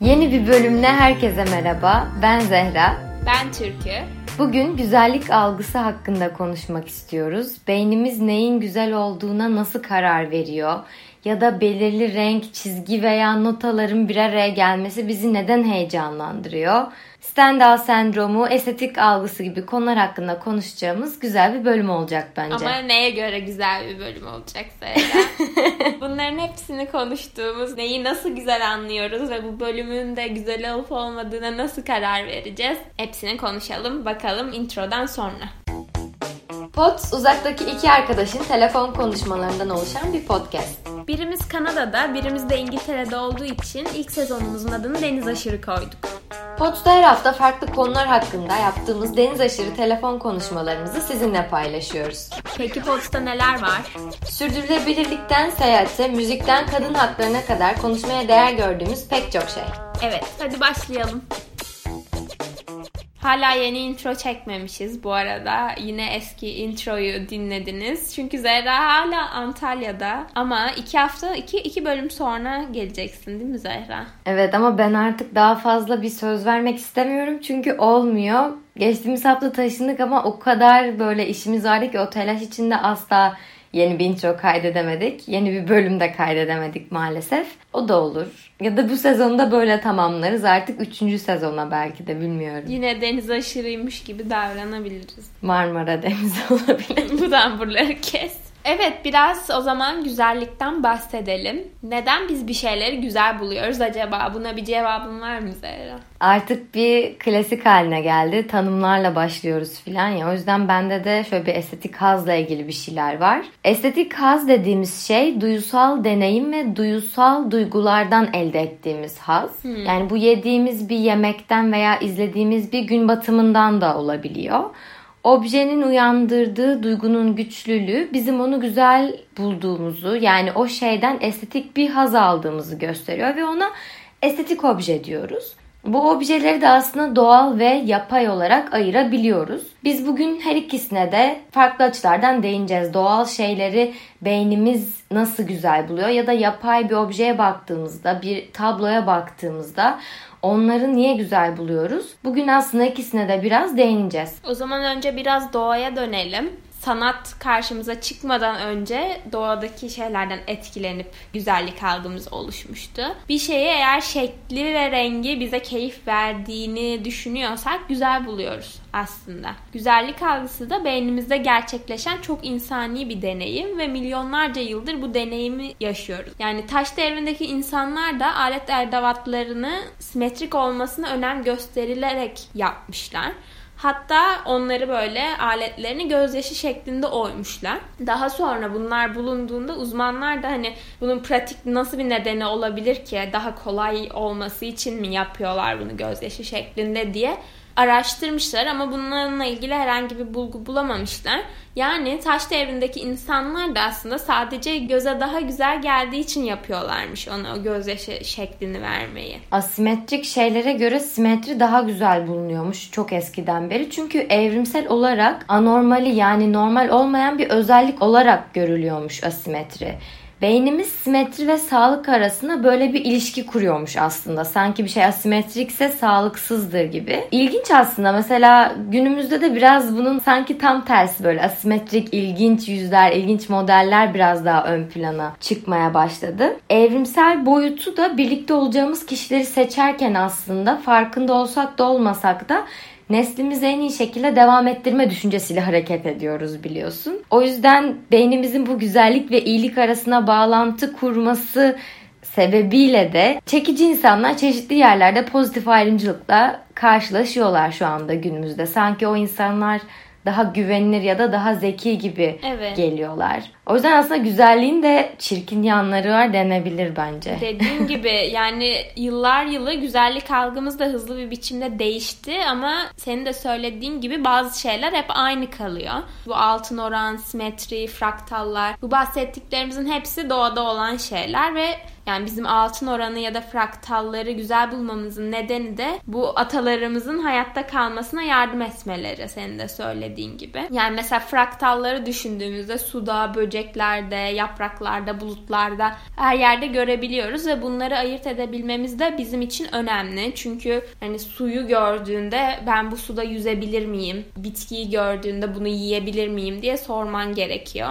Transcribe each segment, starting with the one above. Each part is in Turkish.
Yeni bir bölümle herkese merhaba. Ben Zehra. Ben Türkü. Bugün güzellik algısı hakkında konuşmak istiyoruz. Beynimiz neyin güzel olduğuna nasıl karar veriyor? Ya da belirli renk, çizgi veya notaların bir araya gelmesi bizi neden heyecanlandırıyor? Stendhal sendromu, estetik algısı gibi konular hakkında konuşacağımız güzel bir bölüm olacak bence. Ama neye göre güzel bir bölüm olacak Zehra? Bunların hepsini konuştuğumuz, neyi nasıl güzel anlıyoruz ve bu bölümün de güzel olup olmadığına nasıl karar vereceğiz? Hepsini konuşalım bakalım introdan sonra. Pots uzaktaki iki arkadaşın telefon konuşmalarından oluşan bir podcast. Birimiz Kanada'da, birimiz de İngiltere'de olduğu için ilk sezonumuzun adını Deniz Aşırı koyduk. Pots'ta her hafta farklı konular hakkında yaptığımız deniz aşırı telefon konuşmalarımızı sizinle paylaşıyoruz. Peki Pots'ta neler var? Sürdürülebilirlikten seyahate, müzikten kadın haklarına kadar konuşmaya değer gördüğümüz pek çok şey. Evet, hadi başlayalım. Hala yeni intro çekmemişiz bu arada. Yine eski introyu dinlediniz. Çünkü Zehra hala Antalya'da. Ama iki hafta, iki, iki bölüm sonra geleceksin değil mi Zehra? Evet ama ben artık daha fazla bir söz vermek istemiyorum. Çünkü olmuyor. Geçtiğimiz hafta taşındık ama o kadar böyle işimiz vardı ki o telaş içinde asla yeni bir intro kaydedemedik. Yeni bir bölüm de kaydedemedik maalesef. O da olur. Ya da bu sezonda böyle tamamlarız. Artık üçüncü sezona belki de bilmiyorum. Yine deniz aşırıymış gibi davranabiliriz. Marmara Denizi olabilir. Buradan buraları kes. Evet biraz o zaman güzellikten bahsedelim. Neden biz bir şeyleri güzel buluyoruz acaba? Buna bir cevabın var mı Zehra? Artık bir klasik haline geldi. Tanımlarla başlıyoruz filan ya. O yüzden bende de şöyle bir estetik hazla ilgili bir şeyler var. Estetik haz dediğimiz şey duyusal deneyim ve duyusal duygulardan elde ettiğimiz haz. Hmm. Yani bu yediğimiz bir yemekten veya izlediğimiz bir gün batımından da olabiliyor objenin uyandırdığı duygunun güçlülüğü bizim onu güzel bulduğumuzu yani o şeyden estetik bir haz aldığımızı gösteriyor ve ona estetik obje diyoruz. Bu objeleri de aslında doğal ve yapay olarak ayırabiliyoruz. Biz bugün her ikisine de farklı açılardan değineceğiz. Doğal şeyleri beynimiz nasıl güzel buluyor ya da yapay bir objeye baktığımızda, bir tabloya baktığımızda onları niye güzel buluyoruz? Bugün aslında ikisine de biraz değineceğiz. O zaman önce biraz doğaya dönelim sanat karşımıza çıkmadan önce doğadaki şeylerden etkilenip güzellik algımız oluşmuştu. Bir şeyi eğer şekli ve rengi bize keyif verdiğini düşünüyorsak güzel buluyoruz aslında. Güzellik algısı da beynimizde gerçekleşen çok insani bir deneyim ve milyonlarca yıldır bu deneyimi yaşıyoruz. Yani taş devrindeki insanlar da alet erdavatlarını simetrik olmasına önem gösterilerek yapmışlar. Hatta onları böyle aletlerini gözyaşı şeklinde oymuşlar. Daha sonra bunlar bulunduğunda uzmanlar da hani bunun pratik nasıl bir nedeni olabilir ki daha kolay olması için mi yapıyorlar bunu gözyaşı şeklinde diye araştırmışlar ama bununla ilgili herhangi bir bulgu bulamamışlar. Yani taş devrindeki insanlar da aslında sadece göze daha güzel geldiği için yapıyorlarmış onu o gözyaşı şeklini vermeyi. Asimetrik şeylere göre simetri daha güzel bulunuyormuş çok eskiden beri. Çünkü evrimsel olarak anormali yani normal olmayan bir özellik olarak görülüyormuş asimetri. Beynimiz simetri ve sağlık arasında böyle bir ilişki kuruyormuş aslında. Sanki bir şey asimetrikse sağlıksızdır gibi. İlginç aslında. Mesela günümüzde de biraz bunun sanki tam tersi böyle asimetrik, ilginç yüzler, ilginç modeller biraz daha ön plana çıkmaya başladı. Evrimsel boyutu da birlikte olacağımız kişileri seçerken aslında farkında olsak da olmasak da neslimizi en iyi şekilde devam ettirme düşüncesiyle hareket ediyoruz biliyorsun. O yüzden beynimizin bu güzellik ve iyilik arasına bağlantı kurması sebebiyle de çekici insanlar çeşitli yerlerde pozitif ayrımcılıkla karşılaşıyorlar şu anda günümüzde. Sanki o insanlar daha güvenilir ya da daha zeki gibi evet. geliyorlar. O yüzden aslında güzelliğin de çirkin yanları var denebilir bence. Dediğim gibi yani yıllar yılı güzellik algımız da hızlı bir biçimde değişti ama senin de söylediğin gibi bazı şeyler hep aynı kalıyor. Bu altın oran, simetri, fraktallar bu bahsettiklerimizin hepsi doğada olan şeyler ve Yani bizim altın oranı ya da fraktalları güzel bulmamızın nedeni de bu atalarımızın hayatta kalmasına yardım etmeleri senin de söylediğin gibi. Yani mesela fraktalları düşündüğümüzde suda, böceklerde, yapraklarda, bulutlarda her yerde görebiliyoruz ve bunları ayırt edebilmemiz de bizim için önemli. Çünkü hani suyu gördüğünde ben bu suda yüzebilir miyim? Bitkiyi gördüğünde bunu yiyebilir miyim diye sorman gerekiyor.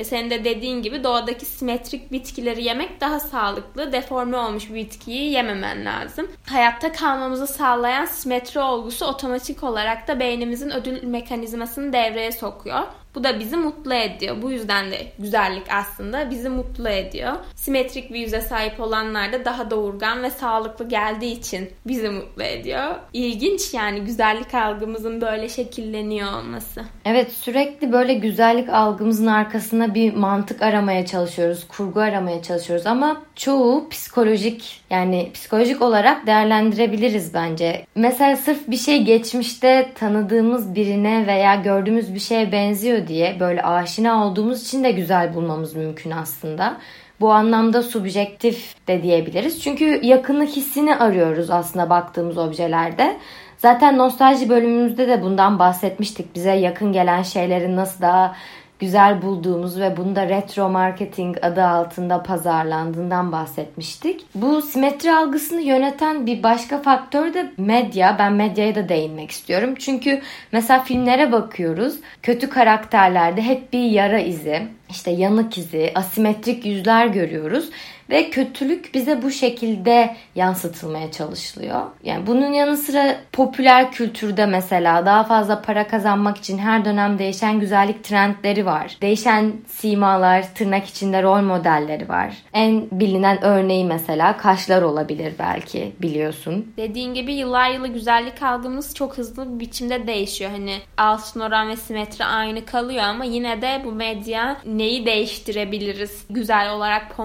Ve senin de dediğin gibi doğadaki simetrik bitkileri yemek daha sağlıklı. Deforme olmuş bir bitkiyi yememen lazım. Hayatta kalmamızı sağlayan simetri olgusu otomatik olarak da beynimizin ödül mekanizmasını devreye sokuyor. Bu da bizi mutlu ediyor. Bu yüzden de güzellik aslında bizi mutlu ediyor. Simetrik bir yüze sahip olanlar da daha doğurgan ve sağlıklı geldiği için bizi mutlu ediyor. İlginç yani güzellik algımızın böyle şekilleniyor olması. Evet sürekli böyle güzellik algımızın arkasına bir mantık aramaya çalışıyoruz, kurgu aramaya çalışıyoruz ama çoğu psikolojik yani psikolojik olarak değerlendirebiliriz bence. Mesela sırf bir şey geçmişte tanıdığımız birine veya gördüğümüz bir şeye benziyor diye böyle aşina olduğumuz için de güzel bulmamız mümkün aslında. Bu anlamda subjektif de diyebiliriz. Çünkü yakınlık hissini arıyoruz aslında baktığımız objelerde. Zaten nostalji bölümümüzde de bundan bahsetmiştik. Bize yakın gelen şeylerin nasıl daha güzel bulduğumuz ve bunda retro marketing adı altında pazarlandığından bahsetmiştik. Bu simetri algısını yöneten bir başka faktör de medya. Ben medyaya da değinmek istiyorum. Çünkü mesela filmlere bakıyoruz. Kötü karakterlerde hep bir yara izi, işte yanık izi, asimetrik yüzler görüyoruz ve kötülük bize bu şekilde yansıtılmaya çalışılıyor. Yani bunun yanı sıra popüler kültürde mesela daha fazla para kazanmak için her dönem değişen güzellik trendleri var. Değişen simalar, tırnak içinde rol modelleri var. En bilinen örneği mesela kaşlar olabilir belki biliyorsun. Dediğin gibi yıllar yılı güzellik algımız çok hızlı bir biçimde değişiyor. Hani altın oran ve simetri aynı kalıyor ama yine de bu medya neyi değiştirebiliriz, güzel olarak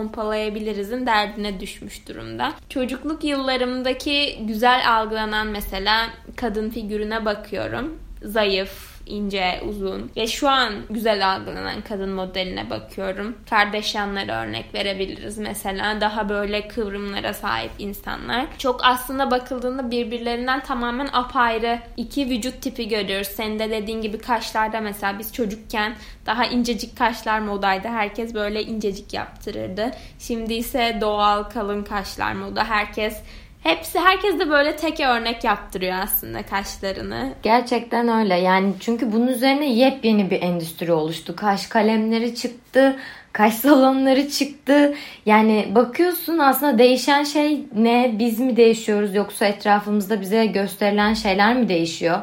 pompalayabilirizin derdine düşmüş durumda. Çocukluk yıllarımdaki güzel algılanan mesela kadın figürüne bakıyorum. Zayıf, ince, uzun ve şu an güzel algılanan kadın modeline bakıyorum. Kardashianlara örnek verebiliriz mesela. Daha böyle kıvrımlara sahip insanlar. Çok aslında bakıldığında birbirlerinden tamamen apayrı iki vücut tipi görüyoruz. Senin de dediğin gibi kaşlarda mesela biz çocukken daha incecik kaşlar modaydı. Herkes böyle incecik yaptırırdı. Şimdi ise doğal kalın kaşlar moda. Herkes Hepsi herkes de böyle tek örnek yaptırıyor aslında kaşlarını. Gerçekten öyle. Yani çünkü bunun üzerine yepyeni bir endüstri oluştu. Kaş kalemleri çıktı, kaş salonları çıktı. Yani bakıyorsun aslında değişen şey ne? Biz mi değişiyoruz yoksa etrafımızda bize gösterilen şeyler mi değişiyor?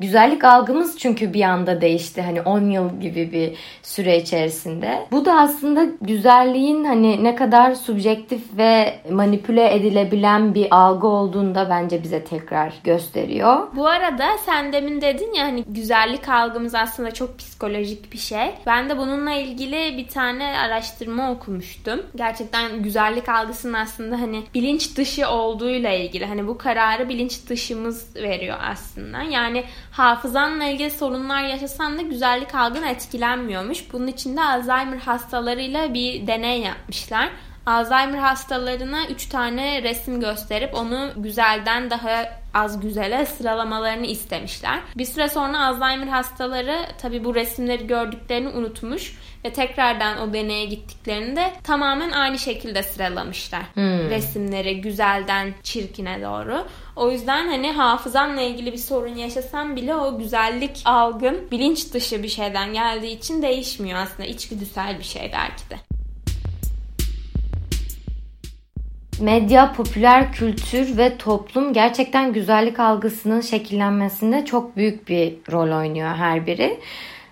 Güzellik algımız çünkü bir anda değişti. Hani 10 yıl gibi bir süre içerisinde. Bu da aslında güzelliğin hani ne kadar subjektif ve manipüle edilebilen bir algı olduğunu da bence bize tekrar gösteriyor. Bu arada sen demin dedin ya hani güzellik algımız aslında çok psikolojik bir şey. Ben de bununla ilgili bir tane araştırma okumuştum. Gerçekten güzellik algısının aslında hani bilinç dışı olduğuyla ilgili. Hani bu kararı bilinç dışımız veriyor aslında. Yani hafızanla ilgili sorunlar yaşasan da güzellik algın etkilenmiyormuş. Bunun için de Alzheimer hastalarıyla bir deney yapmışlar. Alzheimer hastalarına 3 tane resim gösterip onu güzelden daha az güzele sıralamalarını istemişler. Bir süre sonra Alzheimer hastaları tabi bu resimleri gördüklerini unutmuş ve tekrardan o deneye gittiklerinde tamamen aynı şekilde sıralamışlar. Hmm. Resimleri güzelden çirkine doğru. O yüzden hani hafızanla ilgili bir sorun yaşasam bile o güzellik algın bilinç dışı bir şeyden geldiği için değişmiyor aslında. içgüdüsel bir şey belki de. Medya, popüler kültür ve toplum gerçekten güzellik algısının şekillenmesinde çok büyük bir rol oynuyor her biri.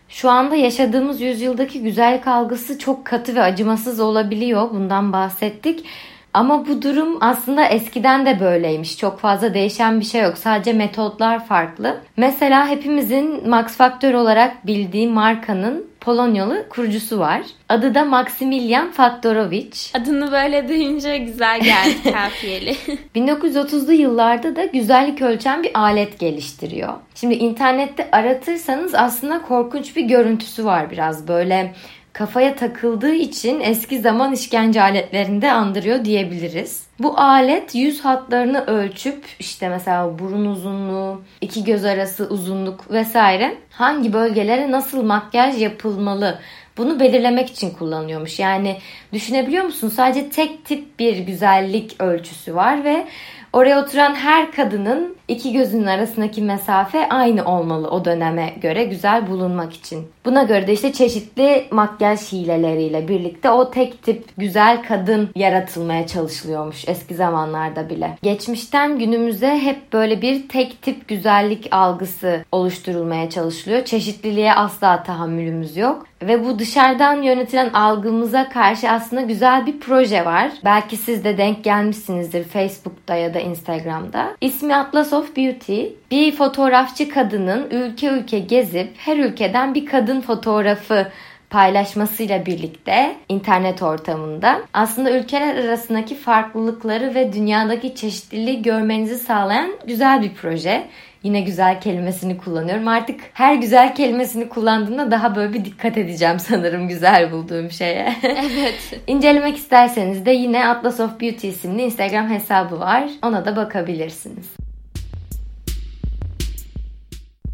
Şu anda yaşadığımız yüzyıldaki güzellik algısı çok katı ve acımasız olabiliyor. Bundan bahsettik. Ama bu durum aslında eskiden de böyleymiş. Çok fazla değişen bir şey yok. Sadece metotlar farklı. Mesela hepimizin Max Factor olarak bildiği markanın Polonyalı kurucusu var. Adı da Maximilian Faktorovich. Adını böyle duyunca güzel geldi kafiyeli. 1930'lu yıllarda da güzellik ölçen bir alet geliştiriyor. Şimdi internette aratırsanız aslında korkunç bir görüntüsü var biraz böyle kafaya takıldığı için eski zaman işkence aletlerinde andırıyor diyebiliriz. Bu alet yüz hatlarını ölçüp işte mesela burun uzunluğu, iki göz arası uzunluk vesaire hangi bölgelere nasıl makyaj yapılmalı bunu belirlemek için kullanıyormuş. Yani düşünebiliyor musun? Sadece tek tip bir güzellik ölçüsü var ve Oraya oturan her kadının iki gözünün arasındaki mesafe aynı olmalı o döneme göre güzel bulunmak için. Buna göre de işte çeşitli makyaj hileleriyle birlikte o tek tip güzel kadın yaratılmaya çalışılıyormuş eski zamanlarda bile. Geçmişten günümüze hep böyle bir tek tip güzellik algısı oluşturulmaya çalışılıyor. Çeşitliliğe asla tahammülümüz yok. Ve bu dışarıdan yönetilen algımıza karşı aslında güzel bir proje var. Belki siz de denk gelmişsinizdir Facebook'ta ya da Instagram'da. İsmi Atlas of Beauty. Bir fotoğrafçı kadının ülke ülke gezip her ülkeden bir kadın fotoğrafı paylaşmasıyla birlikte internet ortamında aslında ülkeler arasındaki farklılıkları ve dünyadaki çeşitliliği görmenizi sağlayan güzel bir proje. Yine güzel kelimesini kullanıyorum. Artık her güzel kelimesini kullandığımda daha böyle bir dikkat edeceğim sanırım güzel bulduğum şeye. Evet. İncelemek isterseniz de yine Atlas of Beauty isimli Instagram hesabı var. Ona da bakabilirsiniz.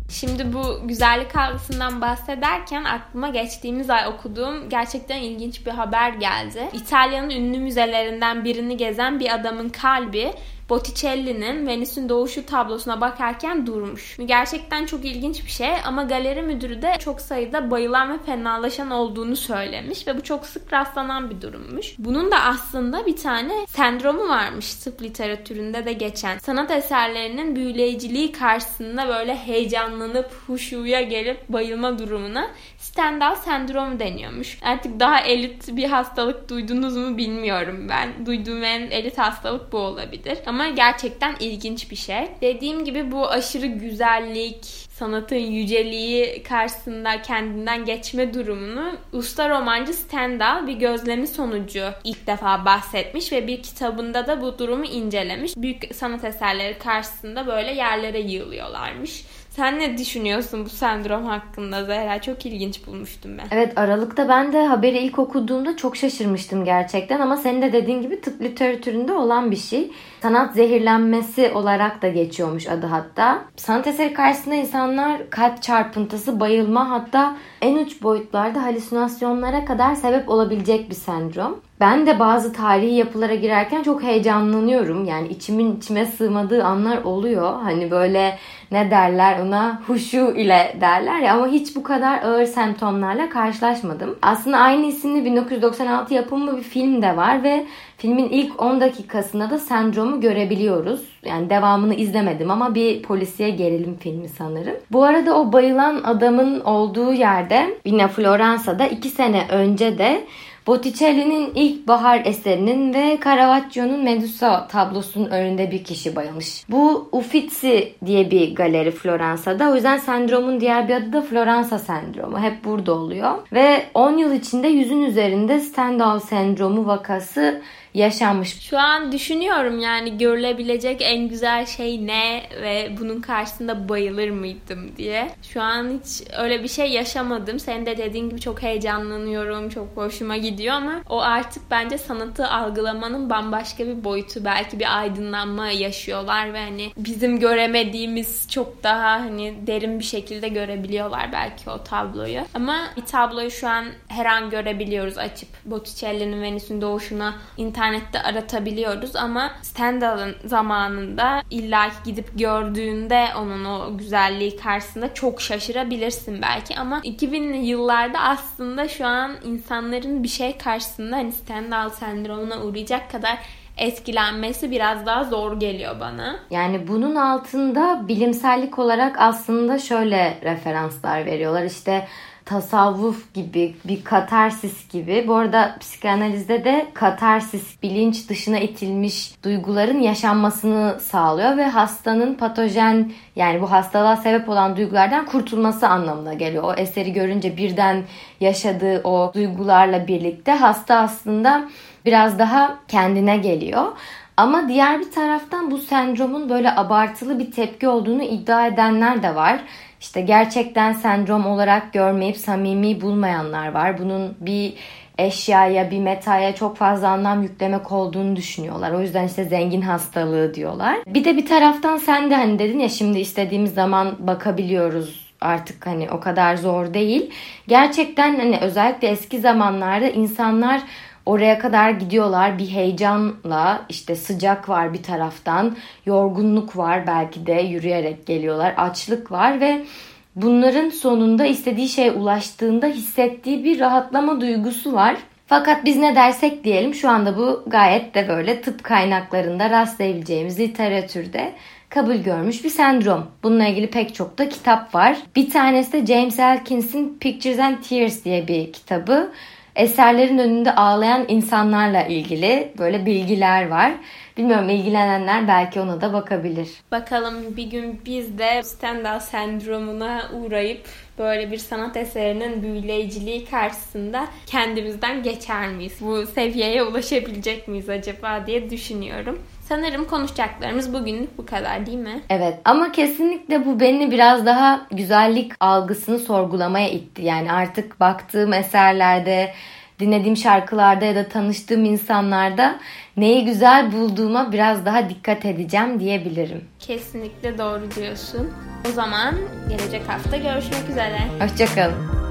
Şimdi bu güzellik algısından bahsederken aklıma geçtiğimiz ay okuduğum gerçekten ilginç bir haber geldi. İtalya'nın ünlü müzelerinden birini gezen bir adamın kalbi Botticelli'nin Venüs'ün doğuşu tablosuna bakarken durmuş. Gerçekten çok ilginç bir şey ama galeri müdürü de çok sayıda bayılan ve fenalaşan olduğunu söylemiş ve bu çok sık rastlanan bir durummuş. Bunun da aslında bir tane sendromu varmış tıp literatüründe de geçen. Sanat eserlerinin büyüleyiciliği karşısında böyle heyecanlanıp huşuya gelip bayılma durumuna Stendhal sendromu deniyormuş. Artık daha elit bir hastalık duydunuz mu bilmiyorum ben. Duyduğum en elit hastalık bu olabilir. Ama gerçekten ilginç bir şey. Dediğim gibi bu aşırı güzellik, sanatın yüceliği karşısında kendinden geçme durumunu usta romancı Stendhal bir gözlemi sonucu ilk defa bahsetmiş ve bir kitabında da bu durumu incelemiş. Büyük sanat eserleri karşısında böyle yerlere yığılıyorlarmış. Sen ne düşünüyorsun bu sendrom hakkında Zehra? Çok ilginç bulmuştum ben. Evet Aralık'ta ben de haberi ilk okuduğumda çok şaşırmıştım gerçekten ama senin de dediğin gibi tıp literatüründe olan bir şey. Sanat zehirlenmesi olarak da geçiyormuş adı hatta. Sanat eseri karşısında insanlar kalp çarpıntısı, bayılma hatta en uç boyutlarda halüsinasyonlara kadar sebep olabilecek bir sendrom. Ben de bazı tarihi yapılara girerken çok heyecanlanıyorum. Yani içimin içime sığmadığı anlar oluyor. Hani böyle ne derler ona huşu ile derler ya ama hiç bu kadar ağır semptomlarla karşılaşmadım. Aslında aynı isimli 1996 yapımı bir film de var ve filmin ilk 10 dakikasında da sendromu görebiliyoruz. Yani devamını izlemedim ama bir polisiye gerilim filmi sanırım. Bu arada o bayılan adamın olduğu yerde yine Floransa'da 2 sene önce de Botticelli'nin ilk bahar eserinin ve Caravaggio'nun Medusa tablosunun önünde bir kişi bayılmış. Bu Uffizi diye bir galeri Floransa'da. O yüzden sendromun diğer bir adı da Floransa sendromu. Hep burada oluyor. Ve 10 yıl içinde yüzün üzerinde Stendhal sendromu vakası yaşanmış. Şu an düşünüyorum yani görülebilecek en güzel şey ne ve bunun karşısında bayılır mıydım diye. Şu an hiç öyle bir şey yaşamadım. Senin de dediğin gibi çok heyecanlanıyorum, çok hoşuma gidiyor ama o artık bence sanatı algılamanın bambaşka bir boyutu. Belki bir aydınlanma yaşıyorlar ve hani bizim göremediğimiz çok daha hani derin bir şekilde görebiliyorlar belki o tabloyu. Ama bir tabloyu şu an her an görebiliyoruz açıp Botticelli'nin Venüs'ün doğuşuna internet internette aratabiliyoruz ama Stendhal'ın zamanında illaki gidip gördüğünde onun o güzelliği karşısında çok şaşırabilirsin belki ama 2000'li yıllarda aslında şu an insanların bir şey karşısında hani Stendhal sendromuna uğrayacak kadar etkilenmesi biraz daha zor geliyor bana. Yani bunun altında bilimsellik olarak aslında şöyle referanslar veriyorlar. İşte tasavvuf gibi, bir katarsis gibi. Bu arada psikanalizde de katarsis bilinç dışına itilmiş duyguların yaşanmasını sağlıyor ve hastanın patojen yani bu hastalığa sebep olan duygulardan kurtulması anlamına geliyor. O eseri görünce birden yaşadığı o duygularla birlikte hasta aslında biraz daha kendine geliyor. Ama diğer bir taraftan bu sendromun böyle abartılı bir tepki olduğunu iddia edenler de var. İşte gerçekten sendrom olarak görmeyip samimi bulmayanlar var. Bunun bir eşyaya, bir metaya çok fazla anlam yüklemek olduğunu düşünüyorlar. O yüzden işte zengin hastalığı diyorlar. Bir de bir taraftan sen de hani dedin ya şimdi istediğimiz zaman bakabiliyoruz artık hani o kadar zor değil. Gerçekten hani özellikle eski zamanlarda insanlar oraya kadar gidiyorlar bir heyecanla işte sıcak var bir taraftan yorgunluk var belki de yürüyerek geliyorlar açlık var ve bunların sonunda istediği şeye ulaştığında hissettiği bir rahatlama duygusu var. Fakat biz ne dersek diyelim şu anda bu gayet de böyle tıp kaynaklarında rastlayabileceğimiz literatürde kabul görmüş bir sendrom. Bununla ilgili pek çok da kitap var. Bir tanesi de James Elkins'in Pictures and Tears diye bir kitabı eserlerin önünde ağlayan insanlarla ilgili böyle bilgiler var. Bilmiyorum ilgilenenler belki ona da bakabilir. Bakalım bir gün biz de Stendhal sendromuna uğrayıp böyle bir sanat eserinin büyüleyiciliği karşısında kendimizden geçer miyiz? Bu seviyeye ulaşabilecek miyiz acaba diye düşünüyorum. Sanırım konuşacaklarımız bugünlük bu kadar değil mi? Evet ama kesinlikle bu beni biraz daha güzellik algısını sorgulamaya itti. Yani artık baktığım eserlerde, dinlediğim şarkılarda ya da tanıştığım insanlarda neyi güzel bulduğuma biraz daha dikkat edeceğim diyebilirim. Kesinlikle doğru diyorsun. O zaman gelecek hafta görüşmek üzere. Hoşçakalın.